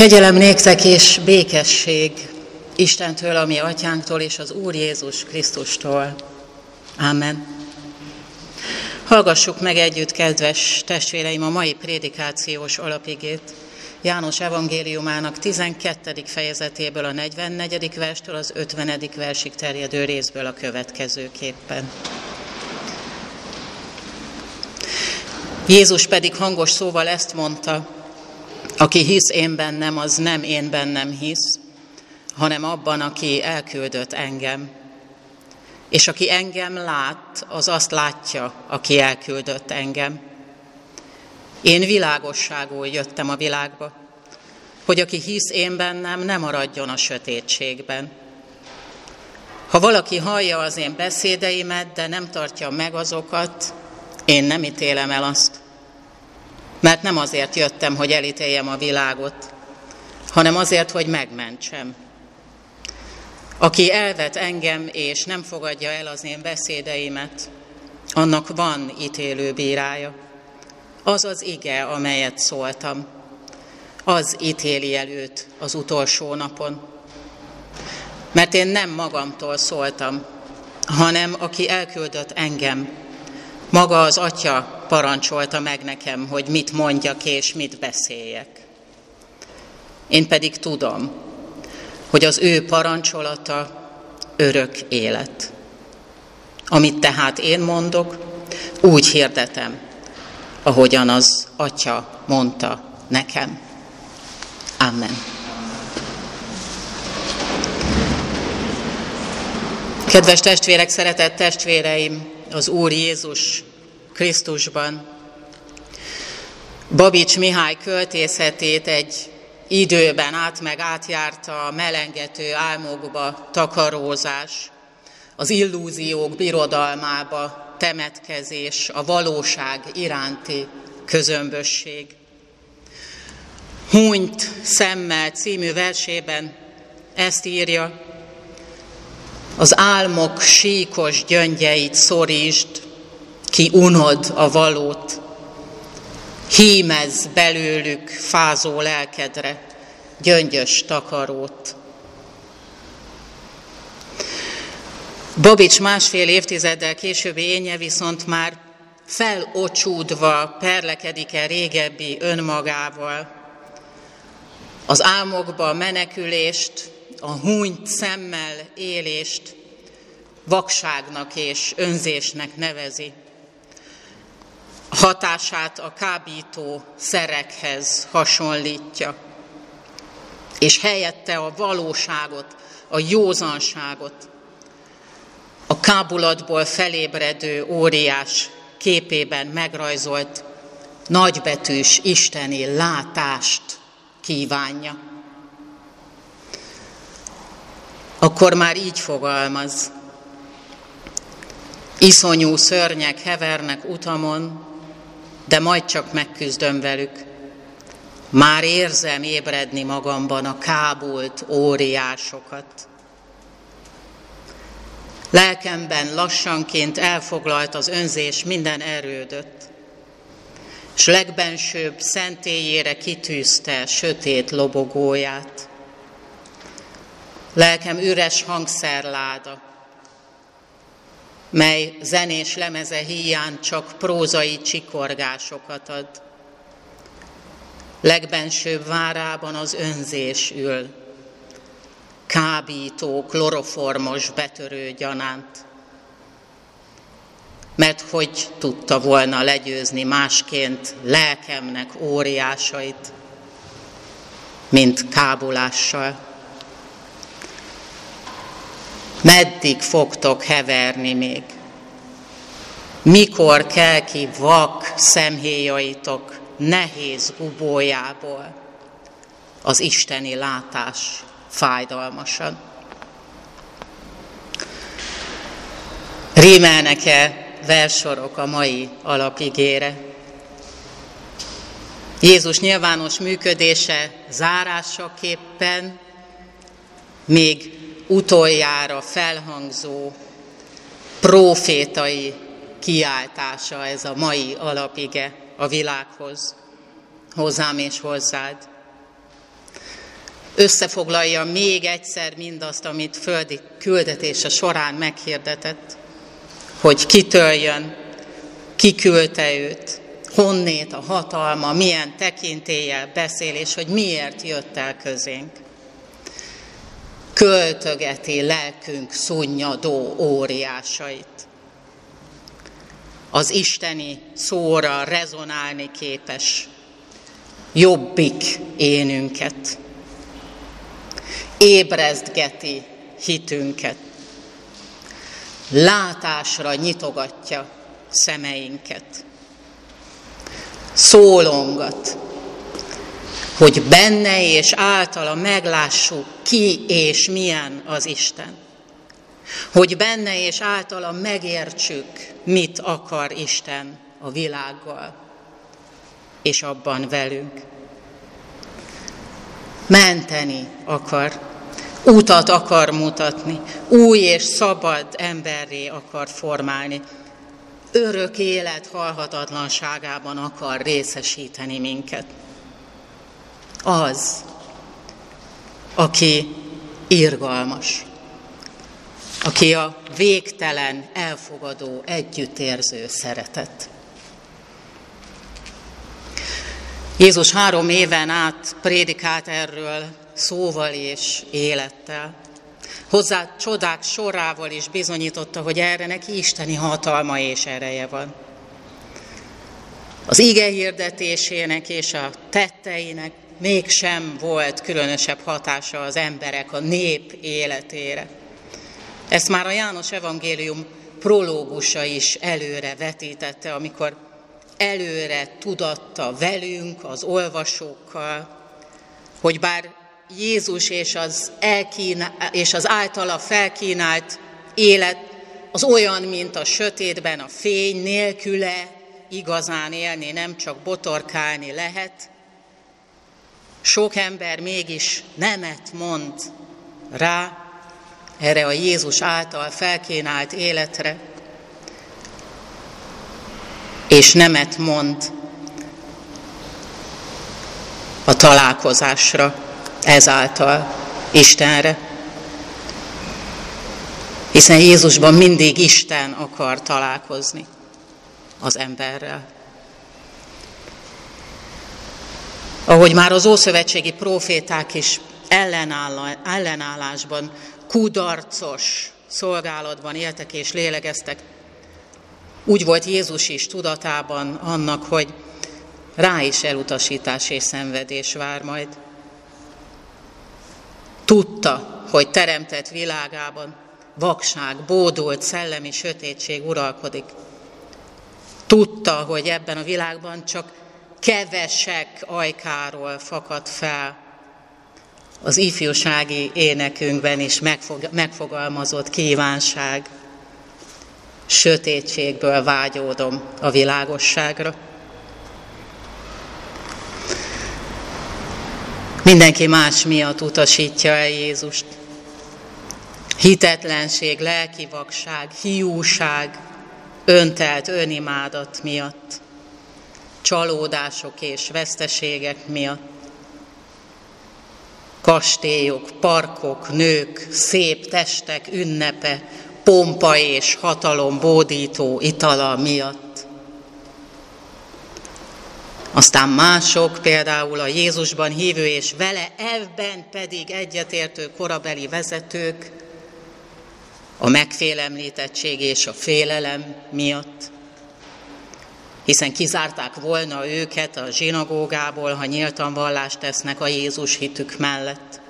Kegyelem néktek és békesség Istentől, ami atyánktól és az Úr Jézus Krisztustól. Amen. Hallgassuk meg együtt, kedves testvéreim, a mai prédikációs alapigét. János evangéliumának 12. fejezetéből a 44. verstől az 50. versig terjedő részből a következőképpen. Jézus pedig hangos szóval ezt mondta, aki hisz én bennem, az nem én bennem hisz, hanem abban, aki elküldött engem. És aki engem lát, az azt látja, aki elküldött engem. Én világosságul jöttem a világba, hogy aki hisz én bennem, ne maradjon a sötétségben. Ha valaki hallja az én beszédeimet, de nem tartja meg azokat, én nem ítélem el azt. Mert nem azért jöttem, hogy elítéljem a világot, hanem azért, hogy megmentsem. Aki elvet engem és nem fogadja el az én beszédeimet, annak van ítélő bírája. Az az ige, amelyet szóltam, az ítéli előtt az utolsó napon. Mert én nem magamtól szóltam, hanem aki elküldött engem, maga az Atya parancsolta meg nekem, hogy mit mondjak és mit beszéljek. Én pedig tudom, hogy az ő parancsolata örök élet. Amit tehát én mondok, úgy hirdetem, ahogyan az Atya mondta nekem. Amen. Kedves testvérek, szeretett testvéreim, az Úr Jézus Krisztusban. Babics Mihály költészetét egy időben át meg átjárta a melengető álmokba takarózás, az illúziók birodalmába temetkezés, a valóság iránti közömbösség. Hunyt szemmel című versében ezt írja, az álmok síkos gyöngyeit szorítsd, ki unod a valót, hímez belőlük fázó lelkedre gyöngyös takarót. Babics másfél évtizeddel későbbi énje viszont már felocsúdva perlekedik el régebbi önmagával. Az álmokba menekülést, a húnyt szemmel élést vakságnak és önzésnek nevezi. Hatását a kábító szerekhez hasonlítja, és helyette a valóságot, a józanságot, a kábulatból felébredő óriás képében megrajzolt nagybetűs isteni látást kívánja. Akkor már így fogalmaz. Iszonyú szörnyek hevernek utamon, de majd csak megküzdöm velük. Már érzem ébredni magamban a kábult óriásokat. Lelkemben lassanként elfoglalt az önzés minden erődöt, s legbensőbb szentélyére kitűzte sötét lobogóját. Lelkem üres hangszerláda, mely zenés lemeze híján csak prózai csikorgásokat ad. Legbensőbb várában az önzés ül, kábító, kloroformos betörő gyanánt. Mert hogy tudta volna legyőzni másként lelkemnek óriásait, mint kábulással. Meddig fogtok heverni még? Mikor kell ki vak szemhéjaitok nehéz gubójából az isteni látás fájdalmasan? Rímelnek-e versorok a mai alapigére? Jézus nyilvános működése zárásaképpen még utoljára felhangzó profétai kiáltása ez a mai alapige a világhoz, hozzám és hozzád. összefoglalja még egyszer mindazt, amit földi küldetése során meghirdetett, hogy kitől jön, ki küldte őt, honnét a hatalma, milyen tekintéllyel beszél, és hogy miért jött el közénk. Költögeti lelkünk szunnyadó óriásait. Az isteni szóra rezonálni képes jobbik énünket. Ébrezgeti hitünket. Látásra nyitogatja szemeinket szólongat, hogy benne és általa meglássuk, ki és milyen az Isten. Hogy benne és általa megértsük, mit akar Isten a világgal, és abban velünk. Menteni akar, utat akar mutatni, új és szabad emberré akar formálni, örök élet halhatatlanságában akar részesíteni minket. Az, aki irgalmas, aki a végtelen, elfogadó, együttérző szeretet. Jézus három éven át prédikált erről szóval és élettel. Hozzá csodák sorával is bizonyította, hogy erre neki isteni hatalma és ereje van. Az ige hirdetésének és a tetteinek mégsem volt különösebb hatása az emberek, a nép életére. Ezt már a János evangélium prológusa is előre vetítette, amikor előre tudatta velünk, az olvasókkal, hogy bár Jézus és az, elkínál, és az általa felkínált élet az olyan, mint a sötétben a fény, nélküle igazán élni, nem csak botorkálni lehet. Sok ember mégis nemet mond rá, erre a Jézus által felkínált életre, és nemet mond a találkozásra ezáltal Istenre. Hiszen Jézusban mindig Isten akar találkozni az emberrel. Ahogy már az ószövetségi proféták is ellenállásban, kudarcos szolgálatban éltek és lélegeztek, úgy volt Jézus is tudatában annak, hogy rá is elutasítás és szenvedés vár majd. Tudta, hogy teremtett világában vakság, bódult, szellemi sötétség uralkodik. Tudta, hogy ebben a világban csak kevesek ajkáról fakad fel. Az ifjúsági énekünkben is megfogalmazott kívánság. Sötétségből vágyódom a világosságra. Mindenki más miatt utasítja el Jézust. Hitetlenség, lelkivakság, hiúság, öntelt önimádat miatt, csalódások és veszteségek miatt, kastélyok, parkok, nők, szép testek ünnepe, pompa és hatalom bódító itala miatt, aztán mások, például a Jézusban hívő és vele ebben pedig egyetértő korabeli vezetők, a megfélemlítettség és a félelem miatt, hiszen kizárták volna őket a zsinagógából, ha nyíltan vallást tesznek a Jézus hitük mellett.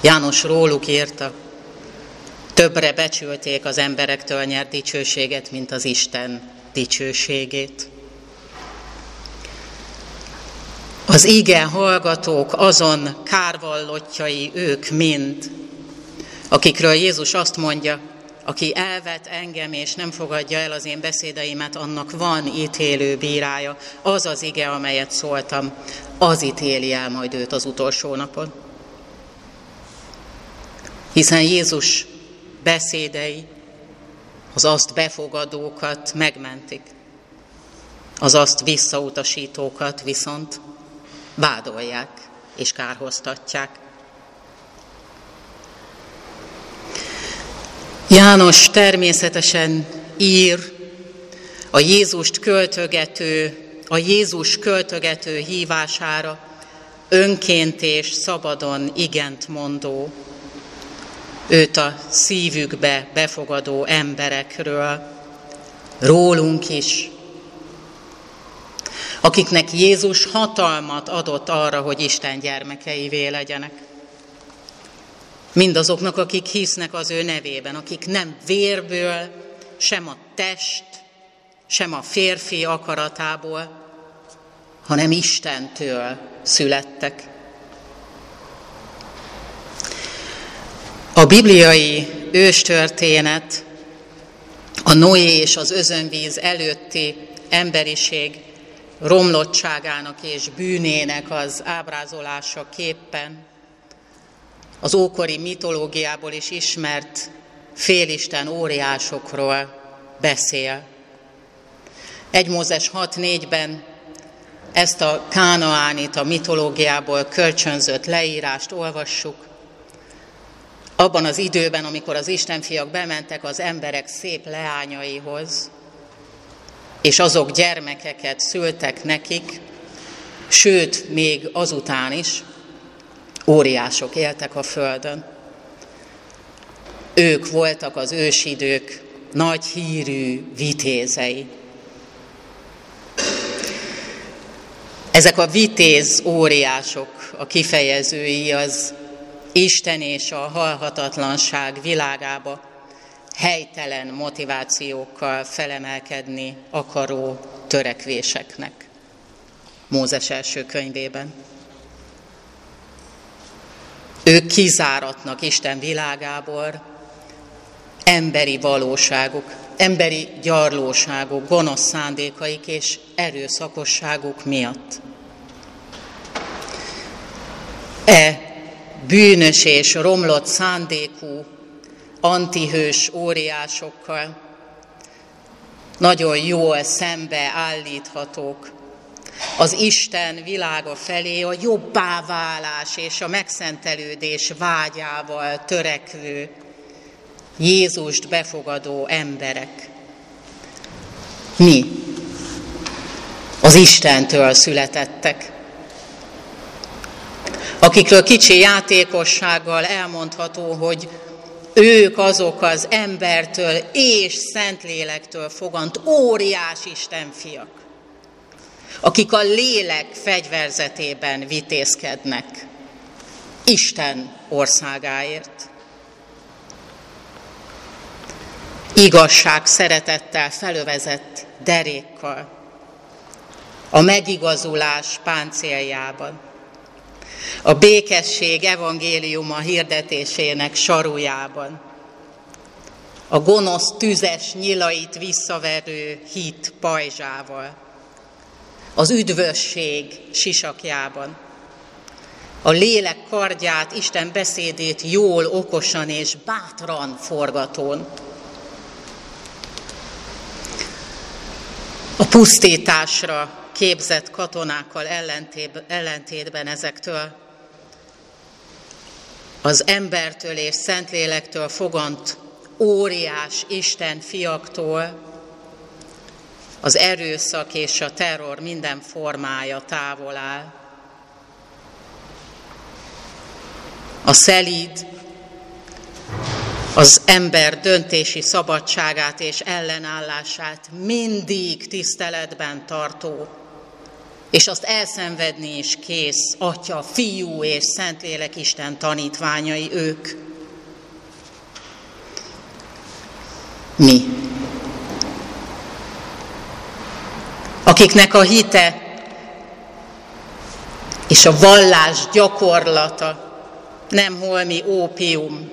János róluk írta, többre becsülték az emberektől nyert dicsőséget, mint az Isten dicsőségét. Az igen hallgatók azon kárvallottjai ők mind, akikről Jézus azt mondja, aki elvet engem és nem fogadja el az én beszédeimet, annak van ítélő bírája. Az az ige, amelyet szóltam, az ítéli el majd őt az utolsó napon. Hiszen Jézus beszédei az azt befogadókat megmentik, az azt visszautasítókat viszont vádolják és kárhoztatják. János természetesen ír a Jézust költögető, a Jézus költögető hívására önként és szabadon igent mondó, őt a szívükbe befogadó emberekről, rólunk is, akiknek Jézus hatalmat adott arra, hogy Isten gyermekeivé legyenek. Mindazoknak, akik hisznek az ő nevében, akik nem vérből, sem a test, sem a férfi akaratából, hanem Istentől születtek. A bibliai őstörténet a Noé és az özönvíz előtti emberiség romlottságának és bűnének az ábrázolása képpen az ókori mitológiából is ismert félisten óriásokról beszél. Egy Mózes 6.4-ben ezt a Kánaánit a mitológiából kölcsönzött leírást olvassuk. Abban az időben, amikor az istenfiak bementek az emberek szép leányaihoz, és azok gyermekeket szültek nekik, sőt, még azután is óriások éltek a földön. Ők voltak az ősidők nagy hírű vitézei. Ezek a vitéz óriások, a kifejezői az Isten és a halhatatlanság világába helytelen motivációkkal felemelkedni akaró törekvéseknek. Mózes első könyvében. Ők kizáratnak Isten világából, emberi valóságuk, emberi gyarlóságuk, gonosz szándékaik és erőszakosságuk miatt. E bűnös és romlott szándékú antihős óriásokkal nagyon jól szembe állíthatók az Isten világa felé a jobbá válás és a megszentelődés vágyával törekvő, Jézust befogadó emberek. Mi az Istentől születettek, akikről kicsi játékossággal elmondható, hogy ők azok az embertől és Szentlélektől fogant óriás Isten fiak, akik a lélek fegyverzetében vitézkednek Isten országáért. Igazság szeretettel felövezett derékkal, a megigazulás páncéljában, a békesség evangéliuma hirdetésének sarujában, a gonosz tüzes nyilait visszaverő hit pajzsával, az üdvösség sisakjában, a lélek kardját, Isten beszédét jól, okosan és bátran forgatón. A pusztításra képzett katonákkal ellentétben ezektől, az embertől és Szentlélektől fogant óriás Isten fiaktól, az erőszak és a terror minden formája távol áll. A szelíd, az ember döntési szabadságát és ellenállását mindig tiszteletben tartó, és azt elszenvedni is kész, Atya, Fiú és Szentlélek Isten tanítványai ők. Mi, akiknek a hite és a vallás gyakorlata nem holmi ópium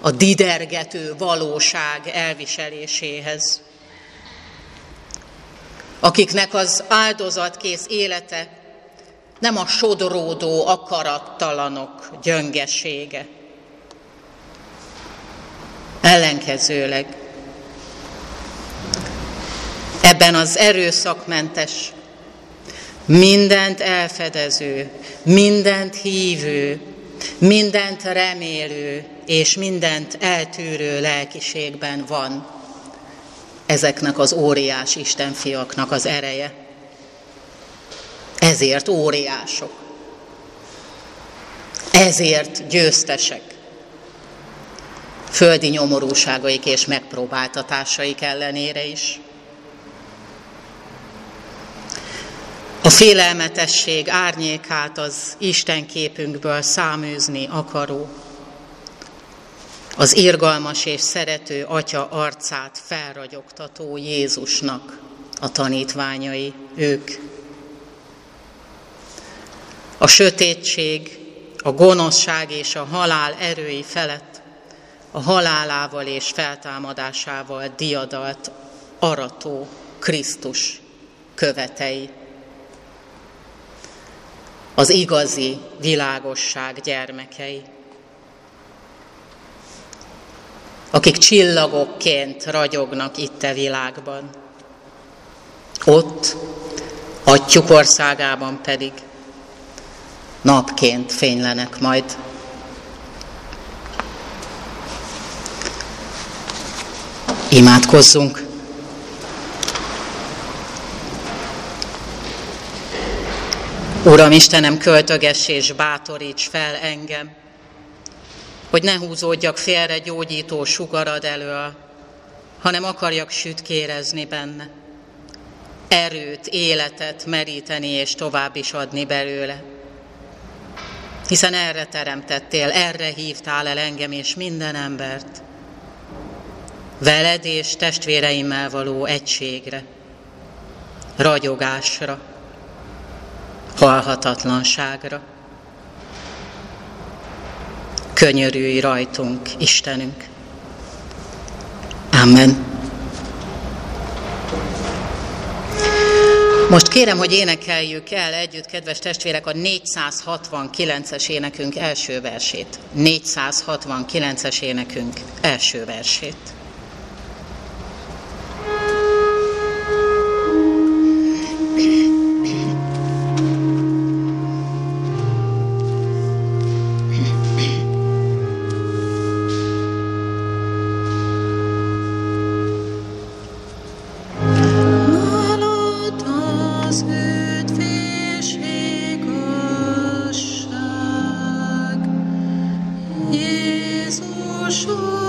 a didergető valóság elviseléséhez akiknek az áldozatkész élete nem a sodródó akarattalanok gyöngesége. Ellenkezőleg ebben az erőszakmentes, mindent elfedező, mindent hívő, mindent remélő és mindent eltűrő lelkiségben van ezeknek az óriás Istenfiaknak az ereje. Ezért óriások. Ezért győztesek. Földi nyomorúságaik és megpróbáltatásaik ellenére is. A félelmetesség árnyékát az Isten képünkből száműzni akaró, az irgalmas és szerető Atya arcát felragyogtató Jézusnak a tanítványai, ők. A sötétség, a gonoszság és a halál erői felett a halálával és feltámadásával diadalt arató Krisztus követei az igazi világosság gyermekei, akik csillagokként ragyognak itt a világban. Ott, atyuk országában pedig napként fénylenek majd. Imádkozzunk! Uram Istenem, költögess és bátoríts fel engem, hogy ne húzódjak félre gyógyító sugarad elől, hanem akarjak sütkérezni benne. Erőt, életet meríteni és tovább is adni belőle. Hiszen erre teremtettél, erre hívtál el engem és minden embert. Veled és testvéreimmel való egységre, ragyogásra, halhatatlanságra. Könyörülj rajtunk, Istenünk. Amen. Most kérem, hogy énekeljük el együtt, kedves testvérek, a 469-es énekünk első versét. 469-es énekünk első versét. 说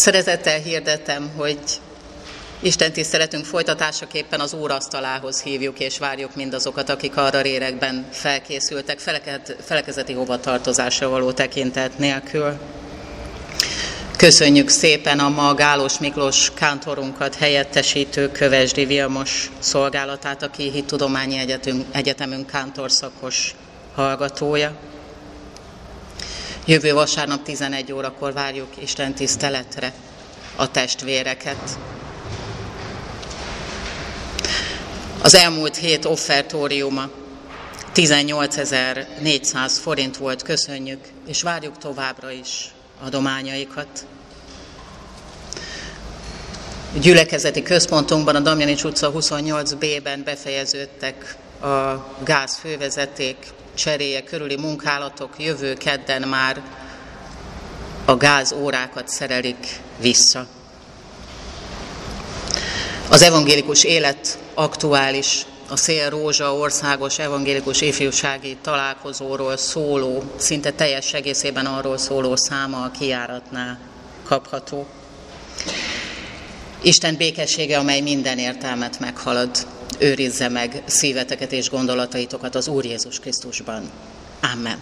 Szeretettel hirdetem, hogy Isten tiszteletünk folytatásaképpen az órasztalához hívjuk és várjuk mindazokat, akik arra rérekben felkészültek, feleket, felekezeti hovatartozásra való tekintet nélkül. Köszönjük szépen a ma Gálos Miklós kántorunkat helyettesítő Kövesdi Vilmos szolgálatát, aki Hittudományi Egyetemünk kántorszakos hallgatója. Jövő vasárnap 11 órakor várjuk Isten tiszteletre a testvéreket. Az elmúlt hét offertóriuma 18.400 forint volt, köszönjük, és várjuk továbbra is adományaikat. Gyülekezeti központunkban, a Damjanics utca 28B-ben befejeződtek a gázfővezeték cseréje körüli munkálatok jövő kedden már a gáz órákat szerelik vissza. Az evangélikus élet aktuális a Szél Rózsa országos evangélikus ifjúsági találkozóról szóló, szinte teljes egészében arról szóló száma a kiáratnál kapható. Isten békessége, amely minden értelmet meghalad, őrizze meg szíveteket és gondolataitokat az Úr Jézus Krisztusban. Amen.